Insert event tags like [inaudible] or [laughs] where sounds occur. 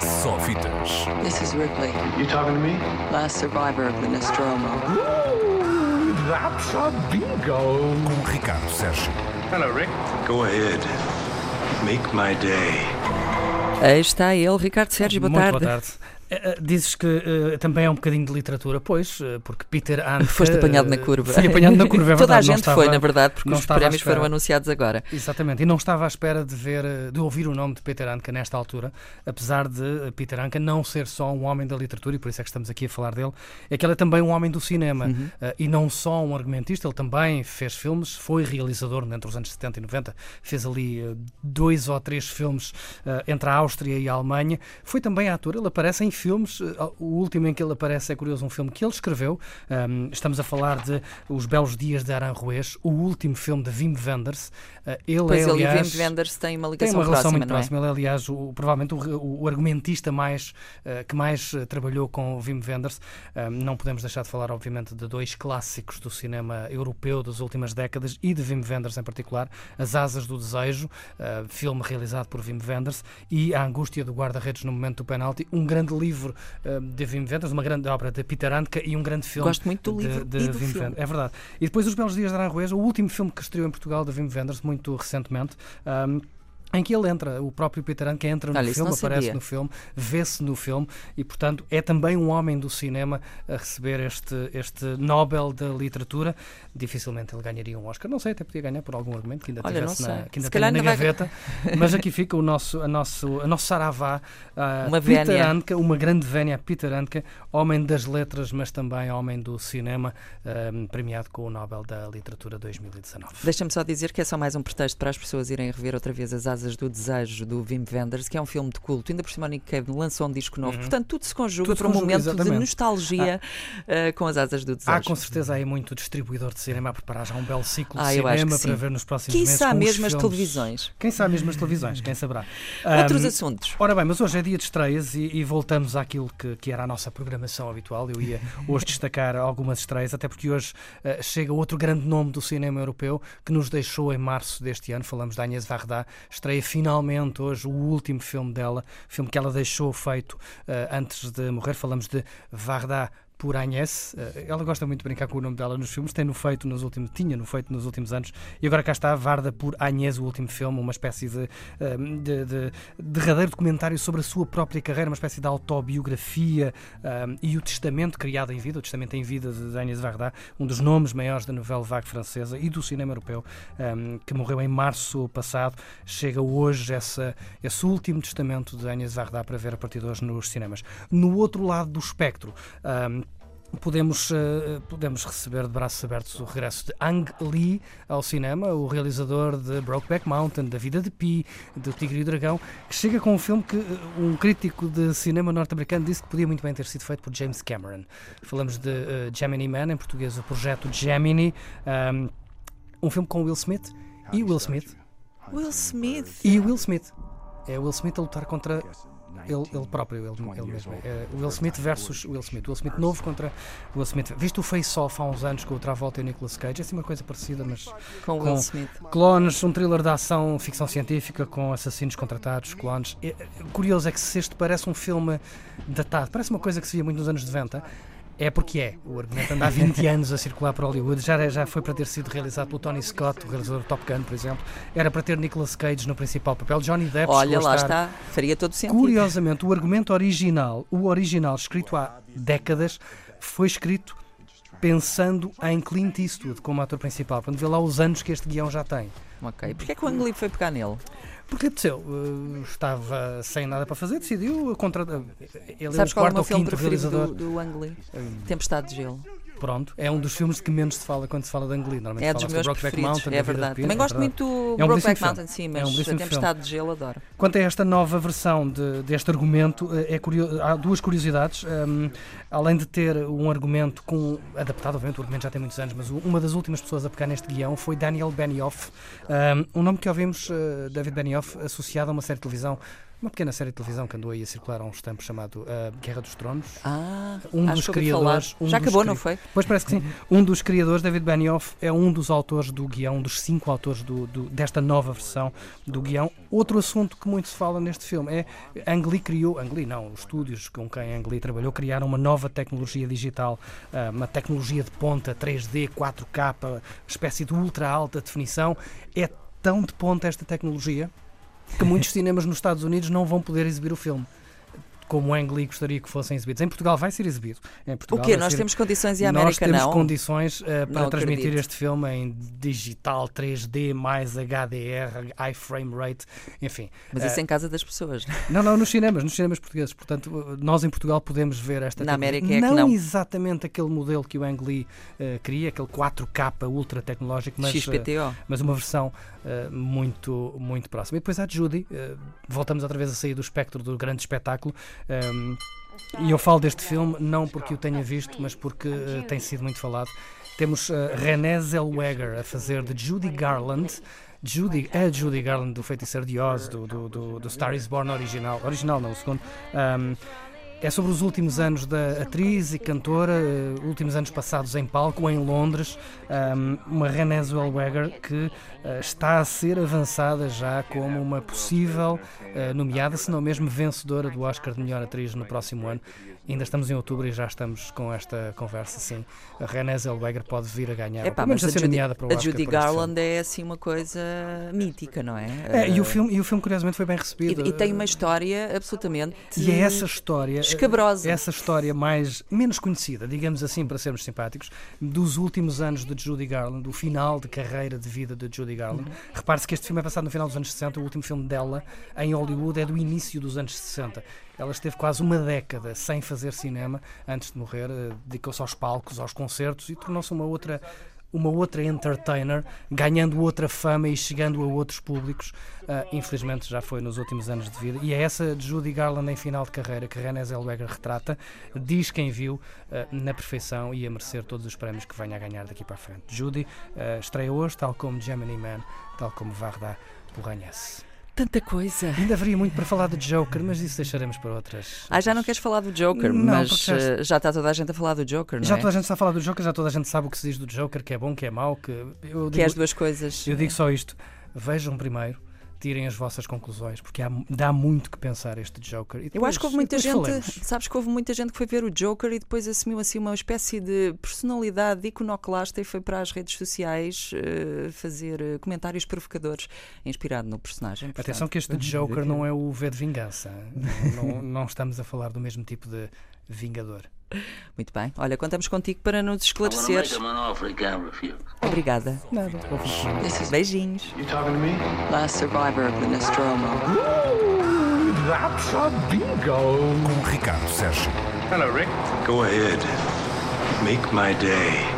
Só fitas. This is Ripley, You talking to me? last survivor of the Nostromo. That's a bingo. Com Ricardo Sérgio. Hello, Rick. Go ahead. Make my day. Aí está ele, Ricardo Sérgio, boa Muito tarde. boa tarde. Eh, eh, Dizes que eh, também é um bocadinho de literatura, pois, porque Peter Handke... Foste apanhado na curva. Fui apanhado na curva, é [laughs] Toda a verdade, gente foi, estava- na verdade, porque os prémios foram anunciados agora. Exatamente, e não estava à espera de ver, de ouvir o nome de Peter Handke nesta altura, apesar de Peter Handke não ser só um homem da literatura, e por isso é que estamos aqui a falar dele, é que ele é também um homem do cinema, Uhum. eh, e não só um argumentista, ele também fez filmes, foi realizador entre os anos 70 e 90, fez ali dois ou três filmes entre a Áustria e a Alemanha, foi também ator, ele aparece em filmes, eh, o último em que ele aparece é curioso, um filme que ele escreveu, um, estamos a falar de Os Belos Dias de Aranjuez, o último filme de Wim Wenders, Uh, ele Pois é, ele e aliás, Wim Wenders têm uma tem ligação uma relação próxima, muito é? próxima. Ele, aliás, o, provavelmente o, o- argumentista mais, eh, que mais trabalhou com Wim Wenders. Um, não podemos deixar de falar, obviamente, de dois clássicos do cinema europeu das últimas décadas e de Wim Wenders em particular: As Asas do Desejo, filme realizado por Wim Wenders, e A Angústia do Guarda-Redes no Momento do Penalti, um grande livro eh, de Wim Wenders, uma grande obra de Peter Handke e um grande filme Gosto muito do de- livro de e do Wim filme. É verdade. E depois Os Belos Dias de Aranjuez, o último filme que estreou em Portugal de Wim Wenders, muito recentemente. um, em que ele entra, o próprio Peter Handke entra no Olha, isso filme, aparece sabia. no filme, vê-se no filme e, portanto, é também um homem do cinema a receber este, este Nobel da Literatura. Dificilmente ele ganharia um Oscar, não sei, até podia ganhar por algum argumento que ainda Olha, tivesse na, que ainda tenha na ainda vai- gaveta. [laughs] Mas aqui fica o nosso, a nosso, a nosso saravá, a Uma Peter vénia. Handke, uma grande vénia, Peter Handke, homem das letras, mas também homem do cinema, um, premiado com o Nobel da Literatura 2019. Deixa-me só dizer que é só mais um pretexto para as pessoas irem rever outra vez As Asas do Desejo do Wim Wenders, que é um filme de culto. Ainda por cima, Nick Cave lançou um disco novo. Portanto, tudo se conjuga Uhum. Tudo para um momento de exatamente. nostalgia eh, com As Asas do Desejo. Há com certeza aí muito distribuidor de cinema a preparar já um belo ciclo de Ah, acho cinema para ver nos próximos meses. Quiçá com os mesmo as televisões. Quem sabe mesmo as televisões, quem saberá. [laughs] Outros Ahm, assuntos. Ora bem, mas hoje é dia de estreias e, e voltamos àquilo que, que era a nossa programação habitual. Eu ia [laughs] hoje destacar algumas estreias, até porque hoje eh, chega outro grande nome do cinema europeu que nos deixou em março deste ano. Falamos da Agnès Varda. Estreia finalmente hoje o último filme dela, filme que ela deixou feito eh, antes de morrer. Falamos de Varda por Agnès. Eh, Ela gosta muito de brincar com o nome dela nos filmes, tem no feito nos últimos, tinha no feito nos últimos anos, e agora cá está Varda por Agnès, o último filme, uma espécie de, eh, de, de derradeiro documentário sobre a sua própria carreira, uma espécie de autobiografia eh, e o testamento criado em vida, o testamento em vida de Agnès Varda, um dos nomes maiores da novela vague francesa e do cinema europeu, eh, que morreu em março passado. Chega hoje essa, esse último testamento de Agnès Varda para ver a partir de hoje nos cinemas. No outro lado do espectro, eh, Podemos, eh, podemos receber de braços abertos o regresso de Ang Lee ao cinema, o realizador de Brokeback Mountain, da Vida de Pi, do Tigre e o Dragão, que chega com um filme que eh, um crítico de cinema norte-americano disse que podia muito bem ter sido feito por James Cameron. Falamos de eh, Gemini Man, em português o projeto Gemini, um, um filme com Will Smith e Will Smith Will Smith. e Will Smith. É Will Smith a lutar contra ele, ele próprio, ele, ele mesmo. É Will Smith versus Will Smith. Will Smith novo contra Will Smith. Viste o Face Off há uns anos com o Travolta e o Nicolas Cage? É assim uma coisa parecida, mas Com com- Will Smith. Clones, um thriller de ação, ficção científica com assassinos contratados, clones. É, é, curioso é que se este parece um filme datado, parece uma coisa que se via muito nos anos 90. É porque é. O argumento anda há 20 [laughs] anos a circular por Hollywood. Já, já foi para ter sido realizado pelo Tony Scott, o realizador do Top Gun, por exemplo. Era para ter Nicolas Cage no principal papel. Johnny Depp Olha, lá está. Faria todo sentido. Curiosamente, o argumento original, o original escrito há décadas, foi escrito pensando em Clint Eastwood como ator principal. Portanto, vê lá os anos que este guião já tem. Ok. Porquê é que o Ang Lee foi pegar nele? Porque apeteceu, eh, estava sem nada para fazer, decidiu contratar. Ele Sabes é o qual é o quarto meu ou filme quinto preferido realizador. do, do Ang Lee? Tempestade de Gelo. Pronto, é um dos filmes que menos se fala quando se fala de Ang Lee. Normalmente É dos meus Brokeback Mountain, é verdade. Também é gosto muito do É um Brokeback Mountain, sim, É um mas a Tempestade de Gelo adoro. Quanto a esta nova versão de- deste argumento, eh, é há duas curiosidades. Hum, além de ter um argumento com adaptado, obviamente, o argumento já tem muitos anos, mas uma das últimas pessoas a pegar neste guião foi Daniel Benioff, hum, um nome que ouvimos, eh, David Benioff, associado a uma série de televisão uma pequena série de televisão que andou aí a circular há uns tempos chamado uh, Guerra dos Tronos. Ah, Um dos criadores. um Já dos acabou, cri- não foi? Pois parece que sim. Um dos criadores, David Benioff, é um dos autores do guião, um dos cinco autores do, do- desta nova versão do guião. Outro assunto que muito se fala neste filme é Ang Lee criou, Ang Lee não, os estúdios com quem Ang Lee trabalhou criaram uma nova tecnologia digital, ah, uma tecnologia de ponta, 3D, 4K, espécie de ultra alta definição. É tão de ponta esta tecnologia que muitos cinemas nos Estados Unidos não vão poder exibir o filme. Como o Ang Lee gostaria que fossem exibidos. Em Portugal vai ser exibido. Em O Portugal quê? vai Nós ser- temos condições e a nós América temos não? condições eh, para Não transmitir acredito. este filme em digital, 3D, mais HDR, high frame rate, enfim. Mas Eh, isso em casa das pessoas. Não, não, nos cinemas, nos cinemas portugueses. Portanto, nós em Portugal podemos ver esta Na. América é que não. exatamente aquele modelo que o Ang Lee eh, queria, aquele 4K ultra tecnológico, mas, eh, XPTO. mas uma versão eh, muito, muito próxima. E depois há Judy, eh, voltamos outra vez a sair do espectro do grande espetáculo. Ehm, e eu falo deste filme não porque o tenha visto, mas porque eh, tem sido muito falado. Temos eh, Renée Zellweger a fazer de Judy Garland. Judy, a Judy Garland do Feiticeiro de Oz, do, do, do, do Star is Born original. Original não, o segundo. Ehm, é sobre os últimos anos da atriz e cantora, eh, últimos anos passados em palco, em Londres. Um, uma Renée Zellweger que eh, está a ser avançada já como uma possível eh, nomeada, se não mesmo vencedora do Oscar de melhor atriz no próximo ano. Ainda estamos em outubro e já estamos com esta conversa, sim. A Renée Zellweger pode vir a ganhar, Epá, mas a ser Judy, nomeada para o a Judy. Garland é assim uma coisa mítica, não é? É, e, o Eh, filme, e o filme, curiosamente, foi bem e, recebido. e tem uma história absolutamente E é essa história, escabrosa. essa história mais menos conhecida, digamos assim, para sermos simpáticos, dos últimos anos de Judy Garland, o final de carreira de vida de Judy Garland. Uhum. Repare-se que este filme é passado no final dos anos 60, o último filme dela em Hollywood é do início dos anos 60. Ela esteve quase uma década sem fazer cinema antes de morrer, eh, dedicou-se aos palcos, aos concertos e tornou-se uma outra uma outra entertainer, ganhando outra fama e chegando a outros públicos. Ah, infelizmente já foi nos últimos anos de vida. E é essa Judy Garland em final de carreira que Renée Zellweger retrata. Diz quem viu ah, na perfeição e a merecer todos os prémios que venha a ganhar daqui para a frente. Judy ah, estreia hoje, tal como Gemini Man, tal como Varda Porranhesse. Tanta coisa. Ainda haveria muito para falar de Joker, mas isso deixaremos para outras. Ah, já não queres falar do Joker, Não, mas já- eh, já está toda a gente a falar do Joker, não Já é? toda a gente está a falar do Joker, já toda a gente sabe o que se diz do Joker, que é bom, que é mau, que eu Que é as digo- duas coisas. Eu digo só isto: vejam primeiro, tirem as vossas conclusões, porque há- dá muito que pensar este Joker. E Eu depois- acho que houve muita depois gente, falemos. sabes que houve muita gente que foi ver o Joker e depois assumiu assim uma espécie de personalidade iconoclasta e foi para as redes sociais eh, fazer eh, comentários provocadores inspirado no personagem. Portanto, Atenção que este Joker não é o V de vingança. Não, [laughs] não- não estamos a falar do mesmo tipo de vingador. Muito bem. Olha, contamos contigo para nos esclareceres. Obrigada. Nada. This is Beijinhos. You talking to me? last survivor of the Nostromo. That's a bingo. Com Ricardo Sérgio. Hello, Rick. Go ahead. Make my day.